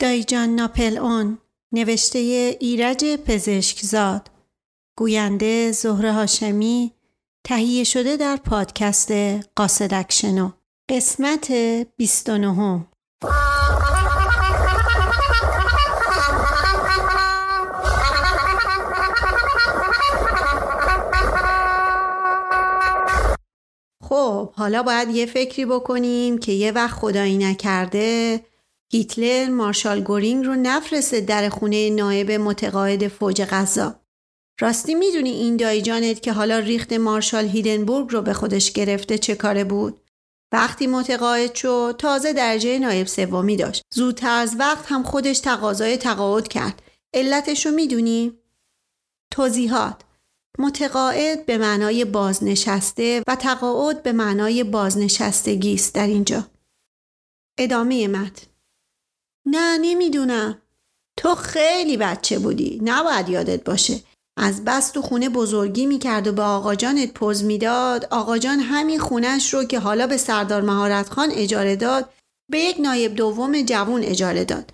دایجان ناپل اون نوشته ایرج پزشکزاد. گوینده زهره هاشمی تهیه شده در پادکست قاصدکشنو قسمت 29 خب حالا باید یه فکری بکنیم که یه وقت خدایی نکرده هیتلر مارشال گورینگ رو نفرسته در خونه نایب متقاعد فوج غذا راستی می‌دونی این دایی جانت که حالا ریخت مارشال هیدنبورگ رو به خودش گرفته چه کاره بود؟ وقتی متقاعد شد تازه درجه نایب سومی داشت. زودتر از وقت هم خودش تقاضای تقاعد کرد. علتش رو می‌دونی؟ توضیحات متقاعد به معنای بازنشسته و تقاعد به معنای بازنشستگی است در اینجا. ادامه متن نه نمی‌دونم. تو خیلی بچه بودی. نباید یادت باشه. از بس تو خونه بزرگی می‌کرد و به آقا جانت پوز می‌داد. آقا جان همین خونش رو که حالا به سردار مهارت خان اجاره داد به یک نایب دوم جوون اجاره داد.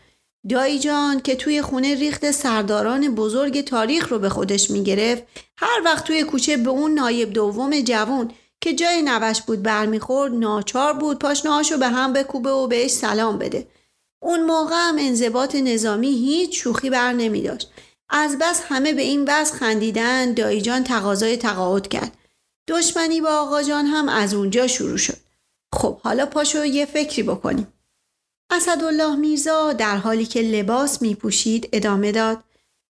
دایی جان که توی خونه ریخت سرداران بزرگ تاریخ رو به خودش می‌گرفت هر وقت توی کوچه به اون نایب دوم جوون که جای نوش بود برمیخورد ناچار بود پاشنهاشو به هم بکوبه و بهش سلام بده. اون موقع هم انضباط نظامی هیچ شوخی بر نمی داشت. از بس همه به این وضع خندیدن دایی جان تقاضای تقاعد کرد. دشمنی با آقا جان هم از اونجا شروع شد. خب حالا پاشو یه فکری بکنیم. اسدالله میرزا در حالی که لباس می پوشید ادامه داد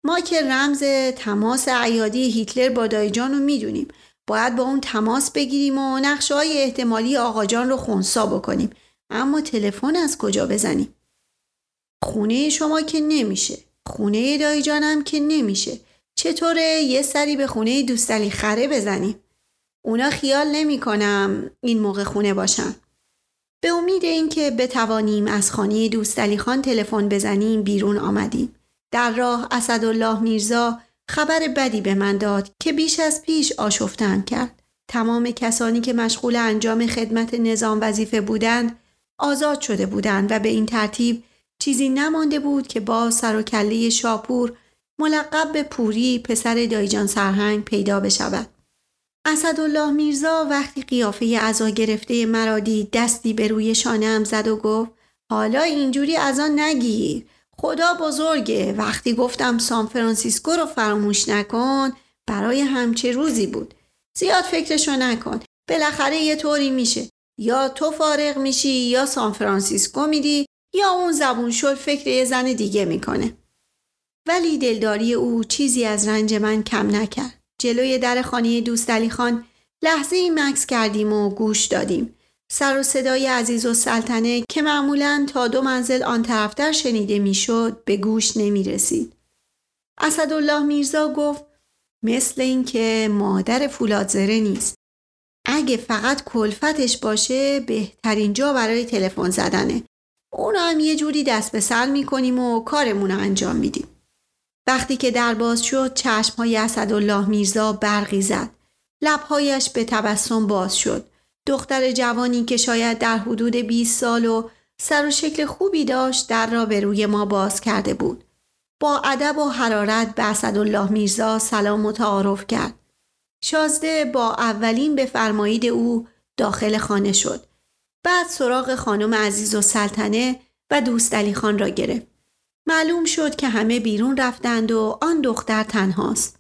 ما که رمز تماس عیادی هیتلر با دایجان رو می‌دونیم باید با اون تماس بگیریم و نقشه های احتمالی آقا جان رو خونسا بکنیم اما تلفن از کجا بزنیم خونه شما که نمیشه. خونه دایی جانم که نمیشه. چطوره یه سری به خونه دوستلی خره بزنیم؟ اونا خیال نمی‌کنم این موقع خونه باشن. به امید اینکه بتوانیم از خانه دوستلی خان تلفن بزنیم بیرون آمدیم. در راه اسدالله میرزا خبر بدی به من داد که بیش از پیش آشفتن کرد. تمام کسانی که مشغول انجام خدمت نظام وظیفه بودند آزاد شده بودند و به این ترتیب چیزی نمانده بود که با سر و کله شاپور ملقب به پوری پسر دایجان سرهنگ پیدا بشود. اسدالله میرزا وقتی قیافه ازا گرفته مرادی دستی به روی شانه زد و گفت حالا اینجوری عزا نگیر. خدا بزرگه. وقتی گفتم سان فرانسیسکو رو فراموش نکن برای همچه روزی بود. زیاد فکرشو نکن. بالاخره یه طوری میشه. یا تو فارغ میشی یا سان فرانسیسکو میری یا اون زبون شد فکر یه زن دیگه می‌کنه. ولی دلداری او چیزی از رنج من کم نکرد. جلوی در خانه دوست علی خان لحظه ای مکث کردیم و گوش دادیم. سر و صدای عزیز و سلطنه که معمولا تا دو منزل آن طرفتر شنیده می‌شد به گوش نمی رسید. اسدالله میرزا گفت مثل اینکه مادر فولادزره نیست. اگه فقط کلفتش باشه بهترین جا برای تلفن زدنه. اون هم یه جوری دست به سر می‌کنیم و کارمون رو انجام میدیم. وقتی که در باز شد چشم های اسدالله میرزا برقی زد. لبهایش به تبسم باز شد. دختر جوانی که شاید در حدود 20 سال و سر و شکل خوبی داشت در را به روی ما باز کرده بود. با ادب و حرارت به اسدالله میرزا سلام و تعارف کرد. شازده با اولین بفرمایید او داخل خانه شد. بعد سراغ خانم عزیز و سلطنه و دوست علی خان را گرفت. معلوم شد که همه بیرون رفتند و آن دختر تنهاست.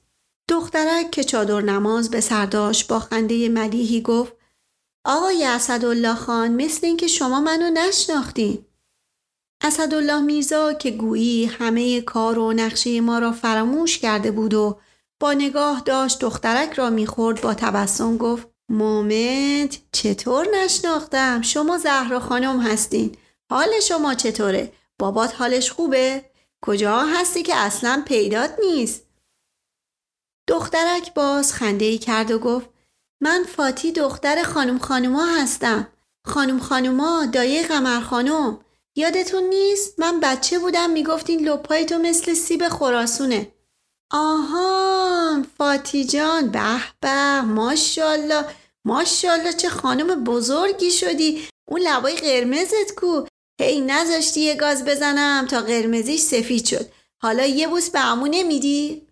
دخترک که چادر نماز به سرداش با خنده ملیحی گفت آقای اسدالله خان مثل اینکه شما منو نشناختین. اسدالله میرزا که گویی همه کار و نقشه ما را فراموش کرده بود و با نگاه داشت دخترک را می‌خورد با تبسم گفت مومد چطور نشناختم؟ شما زهرا خانم هستین. حال شما چطوره؟ بابات حالش خوبه؟ کجا هستی که اصلا پیدات نیست؟ دخترک باز خنده ای کرد و گفت من فاتی دختر خانم خانوما هستم. خانم خانوما دایه قمر خانم. یادتون نیست؟ من بچه بودم می‌گفتین لپای تو مثل سیب خراسونه. آها فاتی جان به به ماشاءالله ماشاءالله چه خانم بزرگی شدی اون لبای قرمزت کو هی نذاشتی یه گاز بزنم تا قرمزیش سفید شد حالا یه بوس به امو نمیدی؟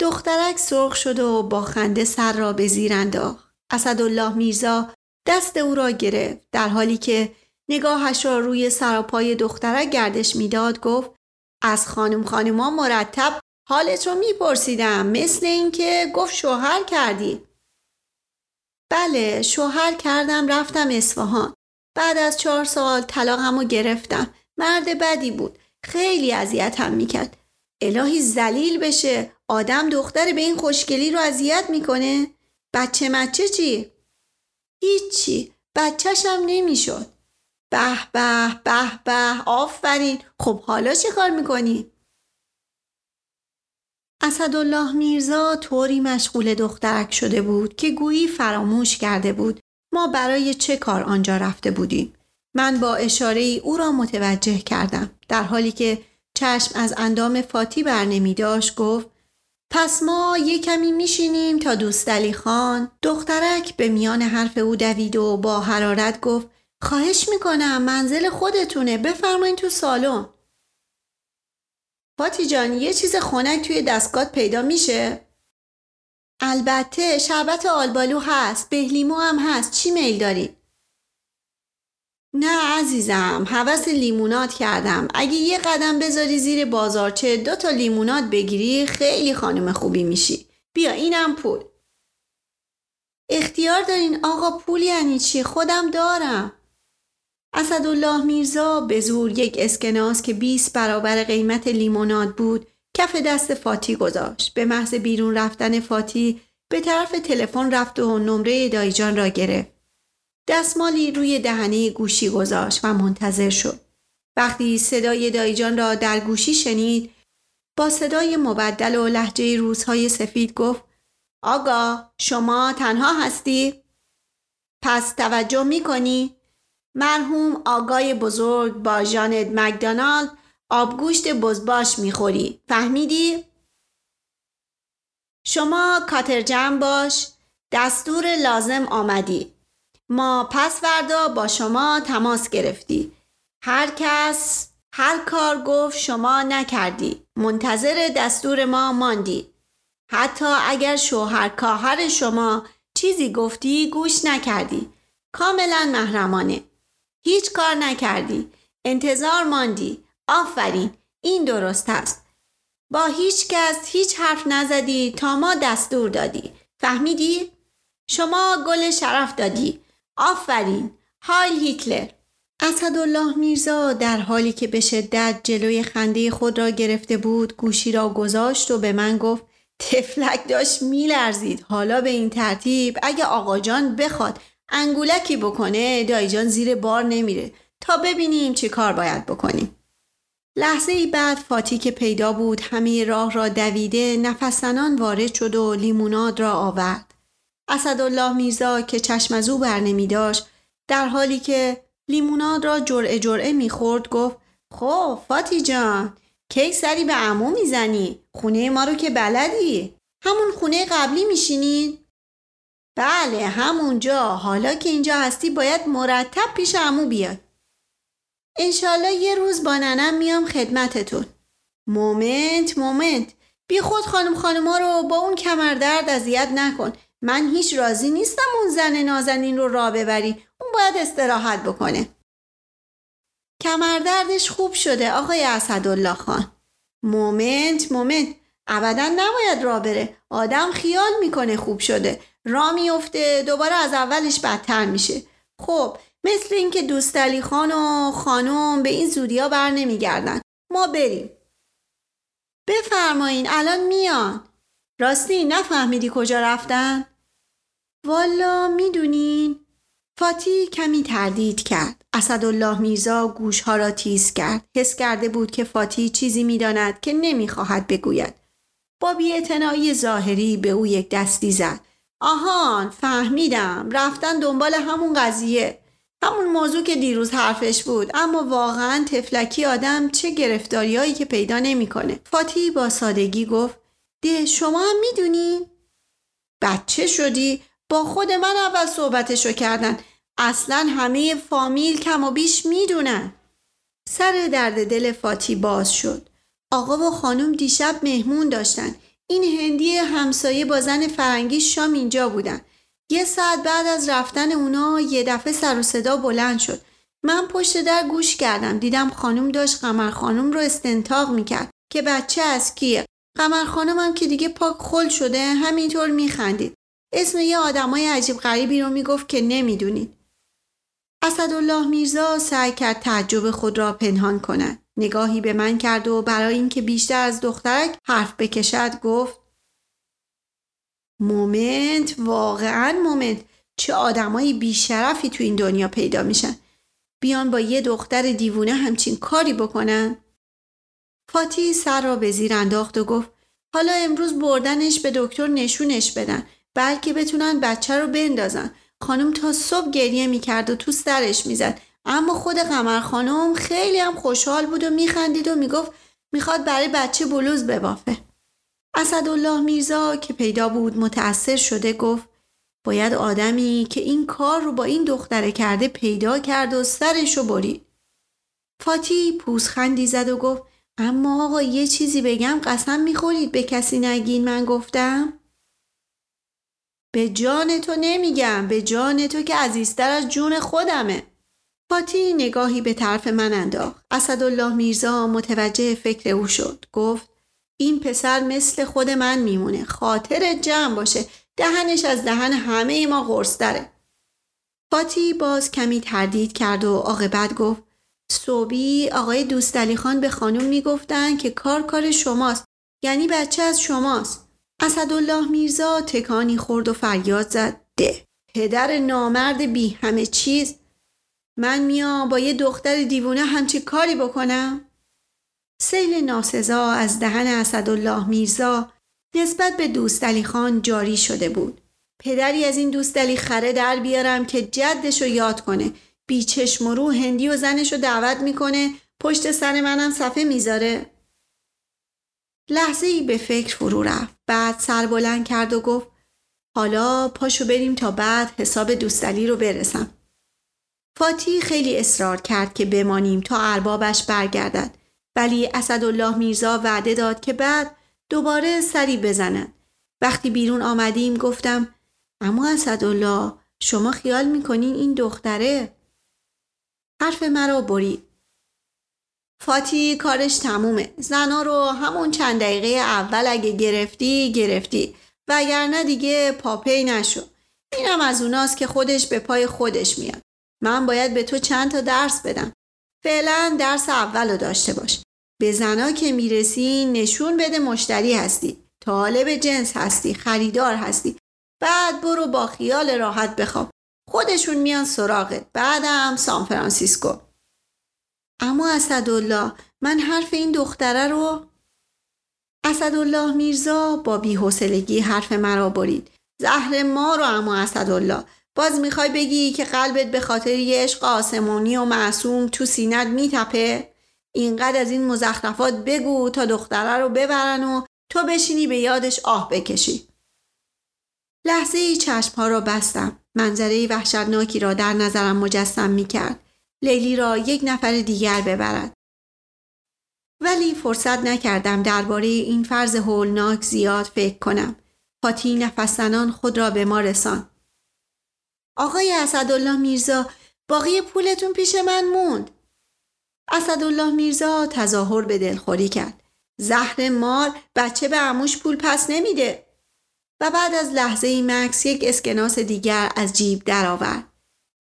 دخترک سرخ شد و با خنده سر را به زیر انداخت. اسدالله میرزا دست او را گرفت در حالی که نگاهش را روی سراپای دخترک گردش می‌داد گفت از خانم خانما مرتب حالت رو میپرسیدم مثل اینکه گفت شوهر کردی. بله شوهر کردم رفتم اصفهان. بعد از چهار سال طلاقم رو گرفتم. مرد بدی بود. خیلی اذیتم می‌کرد. الهی زلیل بشه. آدم دختر به این خوشگلی رو اذیت می‌کنه. بچه مچه چی؟ هیچی. بچهشم نمی‌شد. به به به به آفرین. خب حالا چه کار می‌کنی؟ اسدالله میرزا طوری مشغول دخترک شده بود که گویی فراموش کرده بود ما برای چه کار آنجا رفته بودیم. من با اشاره ای او را متوجه کردم در حالی که چشم از اندام فاتی بر نمی داشت گفت پس ما یه کمی میشینیم تا دوست علی خان. دخترک به میان حرف او دوید و با حرارت گفت خواهش می‌کنم منزل خودتونه بفرمایین تو سالن. فاتی جان یه چیز خنک توی دستگاه پیدا میشه؟ البته شربت آلبالو هست بهلیمو هم هست. چی میل داری؟ نه عزیزم حوس لیمونات کردم. اگه یه قدم بذاری زیر بازارچه دو تا لیمونات بگیری خیلی خانم خوبی میشی. بیا اینم پول. اختیار دارین. آقا پول یعنی چی؟ خودم دارم. اسدالله میرزا به زور یک اسکناس که 20 برابر قیمت لیموناد بود کف دست فاتی گذاشت به محض بیرون رفتن فاتی به طرف تلفن رفت و نمره دایجان را گرفت دستمالی روی دهنه گوشی گذاشت و منتظر شد وقتی صدای دایجان را در گوشی شنید با صدای مبدل و لحجه روزهای سفید گفت آقا شما تنها هستی؟ پس توجه می کنی؟ مرحوم آقای بزرگ با جانت مکدانالد آبگوشت بزباش می‌خوری. فهمیدی؟ شما کاترجم باش. دستور لازم آمدی. ما پس فردا با شما تماس گرفتی. هر کس هر کار گفت شما نکردی. منتظر دستور ما ماندی. حتی اگر شوهر کاهر شما چیزی گفتی گوش نکردی. کاملا محرمانه. هیچ کار نکردی. انتظار ماندی. آفرین. این درست است. با هیچ کس هیچ حرف نزدی تا ما دستور دادی. فهمیدی؟ شما گل شرف دادی. آفرین. هایل هیتلر. اسدالله میرزا در حالی که به شدت جلوی خنده خود را گرفته بود گوشی را گذاشت و به من گفت تفلک داشت میلرزید. حالا به این ترتیب اگه آقا جان بخواد انگولکی بکنه دایجان زیر بار نمیره تا ببینیم چی کار باید بکنیم. لحظه ای بعد فاتی که پیدا بود همه راه را دویده نفسنان وارد شد و لیموناد را آورد. اسدالله میرزا که چشم از او داشت در حالی که لیموناد را جرعه جرعه می‌خورد گفت خب فاتی جان کی سری به عمو می‌زنی خونه ما رو که بلدی همون خونه قبلی میشینید بله همونجا. حالا که اینجا هستی باید مرتب پیش عمو بیاد انشالله یه روز با ننم میام خدمتتون. moment moment. بی خود خانم خانما رو با اون کمردرد اذیت نکن. من هیچ راضی نیستم اون زن نازنین رو را ببری. اون باید استراحت بکنه. کمردردش خوب شده آقای اسدالله خان. مومنت مومنت. ابدا نباید را بره. آدم خیال می‌کنه خوب شده. را میفته دوباره از اولش بدتر میشه. خب مثل اینکه دوست علی خان و خانم به این زودیا بر نمیگردن. ما بریم. بفرمایین الان میان. راستی نفهمیدی کجا رفتن؟ والا می‌دونین؟ فاتی کمی تردید کرد. اسدالله میرزا گوشها را تیز کرد. حس کرده بود که فاتی چیزی می‌داند که نمی‌خواهد بگوید. با بیاعتنایی ظاهری به او یک دستی زد. آهان فهمیدم. رفتن دنبال همون قضیه. همون موضوع که دیروز حرفش بود. اما واقعا تفلکی آدم چه گرفتاریایی که پیدا نمی‌کنه. فاتی با سادگی گفت ده شما هم می‌دونی؟ بچه شدی؟ با خود من اول صحبتشو کردن. اصلا همه فامیل کم و بیش می‌دونن. سر درد دل فاتی باز شد. آقا و خانم دیشب مهمون داشتن. این هندی همسایه با زن فرنگی شام اینجا بودن. یه ساعت بعد از رفتن اونا یه دفعه سر و صدا بلند شد. من پشت در گوش کردم. دیدم خانم داشت قمر خانم رو استنتاق می‌کرد. که بچه از کیه؟ قمر خانم هم که دیگه پاک خل شده همینطور میخندید. اسم یه آدمای عجیب غریبی رو می‌گفت که نمی‌دونید. اسدالله میرزا سعی کرد تعجب خود را پنهان کند. نگاهی به من کرد و برای اینکه بیشتر از دخترک حرف بکشد گفت مومنت واقعا مومنت. چه آدمایی بیشرفی تو این دنیا پیدا میشن. بیان با یه دختر دیوونه همچین کاری بکنن. فاتی سر را به زیر انداخت و گفت حالا امروز بردنش به دکتر نشونش بدن. بلکه بتونن بچه رو بندازن. خانم تا صبح گریه می‌کرد و تو سرش می‌زد. اما خود قمر خانم خیلی هم خوشحال بود و میخندید و می‌گفت می‌خواد برای بچه بلوز ببافه. اسدالله میرزا که پیدا بود متأثر شده گفت باید آدمی که این کار رو با این دختره کرده پیدا کرد و سرش رو برید. فاتی پوزخندی زد و گفت اما آقا یه چیزی بگم قسم می‌خورید به کسی نگین من گفتم؟ به جان تو نمیگم به جان تو که عزیزتر از جون خودمه. فاتی نگاهی به طرف من انداخت. اسدالله میرزا متوجه فکر او شد. گفت این پسر مثل خود من میمونه. خاطر جمع باشه. دهنش از دهن همه ما قرص فاتی باز کمی تردید کرد و عاقبت گفت صوبی آقای دوستالی خان به خانم می‌گفتن که کار کار شماست. یعنی بچه از شماست. اسدالله میرزا تکانی خورد و فریاد زد. ده پدر نامرد بی همه چیز. من میام با یه دختر دیوونه همچی کاری بکنم؟ سیل ناسزا از دهن اسدالله میرزا نسبت به دوست خان جاری شده بود. پدری از این دوست خره در بیارم که جدش رو یاد کنه. بیچشم و رو هندی و زنش رو دعوت می‌کنه. پشت سر منم صفحه می‌ذاره. لحظه ای به فکر فرو رفت بعد سر بلند کرد و گفت حالا پاشو بریم تا بعد حساب دوستلی رو برسم. فاتی خیلی اصرار کرد که بمانیم تا اربابش برگردد. ولی اسدالله میرزا وعده داد که بعد دوباره سری بزند وقتی بیرون آمدیم گفتم اما اسدالله شما خیال می‌کنین این دختره؟ حرف مرا برید. فاتی کارش تمومه. زنا رو همون چند دقیقه اول اگه گرفتی گرفتی. وگرنه دیگه پاپی نشو. اینم از اوناست که خودش به پای خودش میاد. من باید به تو چند تا درس بدم. فعلا درس اول رو داشته باش. به زنا که می‌رسی نشون بده مشتری هستی. طالب جنس هستی خریدار هستی. بعد برو با خیال راحت بخواب. خودشون میان سراغت. بعدم سان فرانسیسکو. عمو اسدالله من حرف این دختره رو اسدالله میرزا با بی‌حوصلگی حرف مرا برید. زهر مار و عمو اسدالله. باز می‌خوای بگی که قلبت به خاطر یه عشق آسمانی و معصوم تو سینت میتپه؟ اینقدر از این مزخرفات بگو تا دختره رو ببرن و تو بشینی به یادش آه بکشی. لحظه ای چشمها را بستم. منظره وحشتناکی را در نظرم مجسم می کرد لیلی را یک نفر دیگر ببرد. ولی فرصت نکردم درباره این فرض هولناک زیاد فکر کنم. پاتی نفسنان خود را به ما رسان. آقای اسدالله میرزا باقی پولتون پیش من موند. اسدالله میرزا تظاهر به دلخوری کرد. زهر مار بچه به عموش پول پس نمیده. و بعد از لحظه ای مکس یک اسکناس دیگر از جیب درآورد.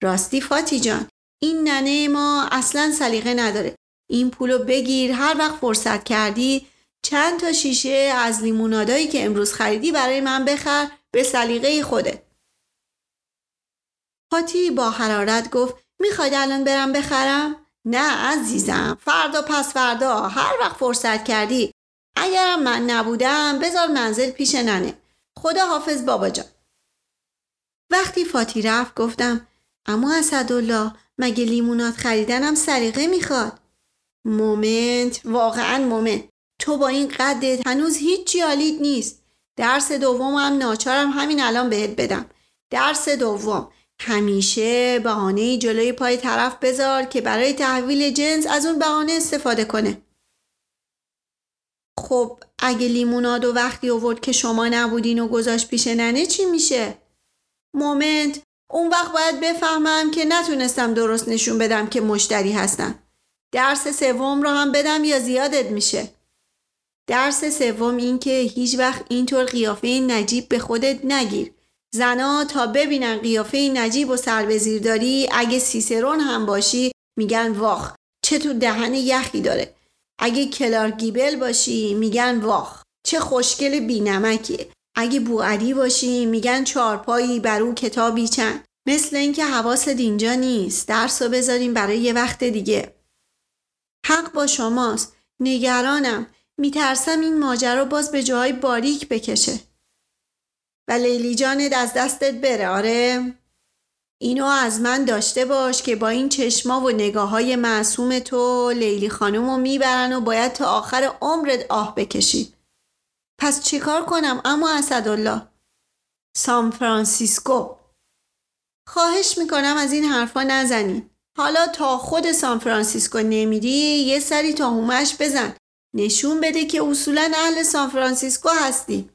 راستی فاتی جان این ننه ما اصلا سلیقه نداره. این پولو بگیر هر وقت فرصت کردی چند تا شیشه از لیمونادایی که امروز خریدی برای من بخر به سلیقه خودت. فاتی با حرارت گفت می‌خواد الان برم بخرم؟ نه عزیزم فردا پس فردا هر وقت فرصت کردی. اگرم من نبودم بذار منزل پیش ننه. خدا حافظ بابا جان. وقتی فاتی رفت گفتم عمو اسدالله مگه لیموناد خریدنم سلیقه می‌خواد؟ moment واقعا moment تو با این قدت هنوز هیچ حالیت نیست. درس دومم ناچارم همین الان بهت بدم. درس دوم. همیشه بهانه جلوی پای طرف بذار که برای تحویل جنس از اون بهانه استفاده کنه. خب اگه لیموناد وقتی آورد که شما نبودین و گذاشت پیش ننه چی میشه؟ مومنت اون وقت باید بفهمم که نتونستم درست نشون بدم که مشتری هستم. درس سوم رو هم بدم یا زیادت میشه. درس سوم این که هیچ وقت اینطور قیافه نجیب به خودت نگیر. زنا تا ببینن قیافه نجیب و سربزیر داری اگه سیسرون هم باشی میگن واخ چه تو دهن یخی داره. اگه کلار گیبل باشی میگن واخ چه خوشگل بینمکیه. اگه بوعلی باشی میگن چارپایی بر او کتابی چند. مثل اینکه حواست اینجا نیست. درس رو بذاریم برای یه وقت دیگه. حق با شماست. نگرانم. میترسم این ماجرا باز به جای باریک بکشه. و لیلی جانت از دستت بره آره؟ اینو از من داشته باش که با این چشما و نگاه های معصوم تو لیلی خانم رو می‌برن و باید تا آخر عمرت آه بکشی. پس چیکار کنم اما اسدالله؟ سان فرانسیسکو خواهش می‌کنم از این حرفا نزنی. حالا تا خود سان فرانسیسکو نمیری یه سری تا حومش بزن. نشون بده که اصولا اهل سان فرانسیسکو هستی.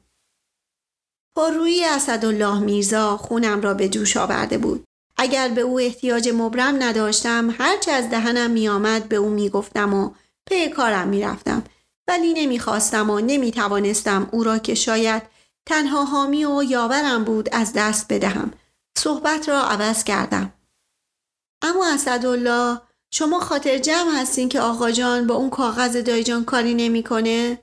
پررویی اسدالله میرزا خونم را به جوش آورده بود. اگر به او احتیاج مبرم نداشتم هرچه از دهنم میآمد به او می‌گفتم و پی کارم می‌رفتم ولی نمی‌خواستم و نمی‌توانستم او را که شاید تنها حامی و یاورم بود از دست بدهم. صحبت را عوض کردم. اما اسدالله شما خاطر جمع هستین که آقا جان با اون کاغذ دایجان کاری نمی‌کنه؟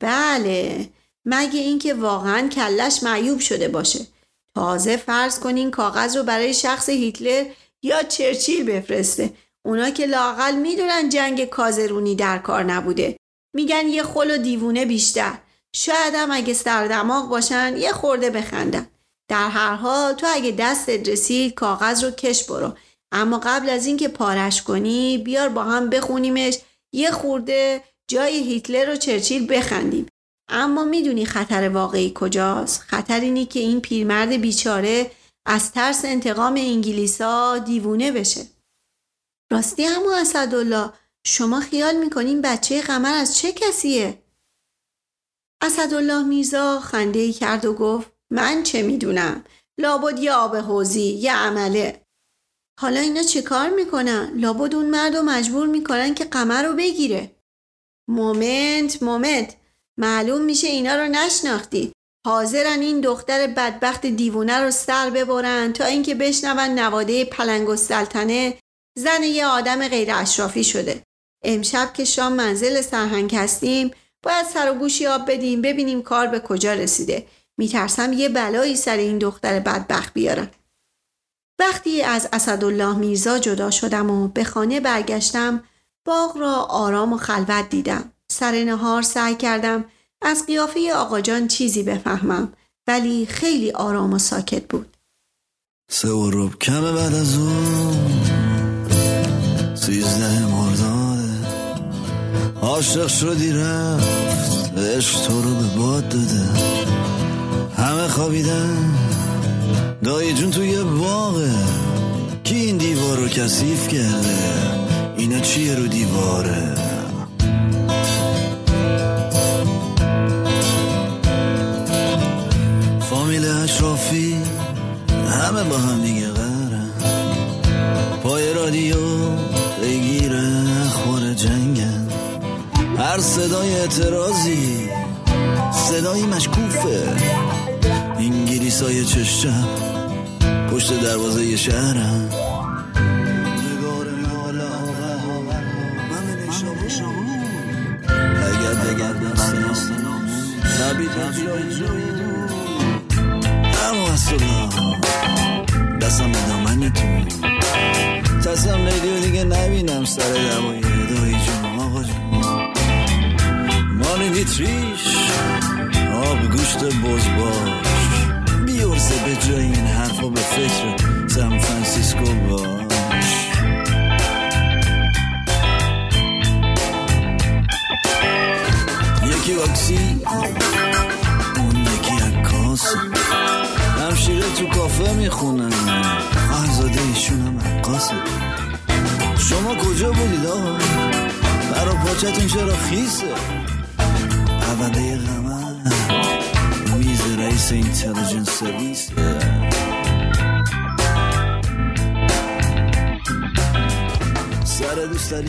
بله مگه اینکه واقعا کلش معیوب شده باشه. تازه فرض کنین کاغذ رو برای شخص هیتلر یا چرچیل بفرسته. اونا که لاقل می‌دونن جنگ کازرونی در کار نبوده. میگن یه خل و دیوونه بیشتر. شاید هم اگه سردماغ باشن یه خورده بخندن. در هر حال تو اگه دستت رسید کاغذ رو کش برو. اما قبل از اینکه پارش کنی بیار با هم بخونیمش. یه خورده جای هیتلر و چرچیل بخندیم. اما می‌دونی خطر واقعی کجاست؟ خطر اینی که این پیرمرد بیچاره از ترس انتقام انگلیسا دیوونه بشه. راستی اما اسدالله شما خیال می‌کنین بچه قمر از چه کسیه؟ اسدالله میرزا خنده ای کرد و گفت من چه می‌دونم؟ لابد یه آب حوضی یه عمله. حالا اینا چه کار می‌کنن؟ لابد اون مرد رو مجبور می‌کنن که قمر رو بگیره. moment moment معلوم میشه اینا رو نشناختی حاضرن این دختر بدبخت دیوونه رو سر ببرن تا اینکه بشنون نواده پلنگ السلطنه زن یه آدم غیر اشرافی شده امشب که شام منزل سرهنگ هستیم باید سر و گوشی آب بدیم ببینیم کار به کجا رسیده. میترسم یه بلایی سر این دختر بدبخت بیارن وقتی از اسدالله میرزا جدا شدم و به خانه برگشتم باغ را آرام و خلوت دیدم. سر نهار سعی کردم از قیافه آقا جان چیزی بفهمم ولی خیلی آرام و ساکت بود. سه و کمه بعد از اون سیزده مرداده عاشق شدی رفت. عشق تو رو به باد داده. همه خوابیدن. دایی جون توی باغه. کی این دیوار رو کثیف کرده؟ اینا چیه رو دیواره؟ اشرافی همه با هم دیگه قرن پای رادیو بگیر اخبار جنگن هر صدای اعتراضی. صدایی مشکوفه. انگلیس های چشم پشت دروازه شهرم. اما دستم به دامنتون تصم لیلی دیگه نبینم سر دمای دایی جون. کنی میتریش آب گوشت بز باش بیارزه به جای این حرفا به فکر سان فرانسیسکو باش. یکی واکسی اون یکی اکاس همشیره تو کافه می‌خونن آهزاده ایشون هم عکاسه شما کجا بودید آقا؟ برا پاچتون چرا خیسه؟ Cavadeva Mise Race Intelligence Service Sarı düşleri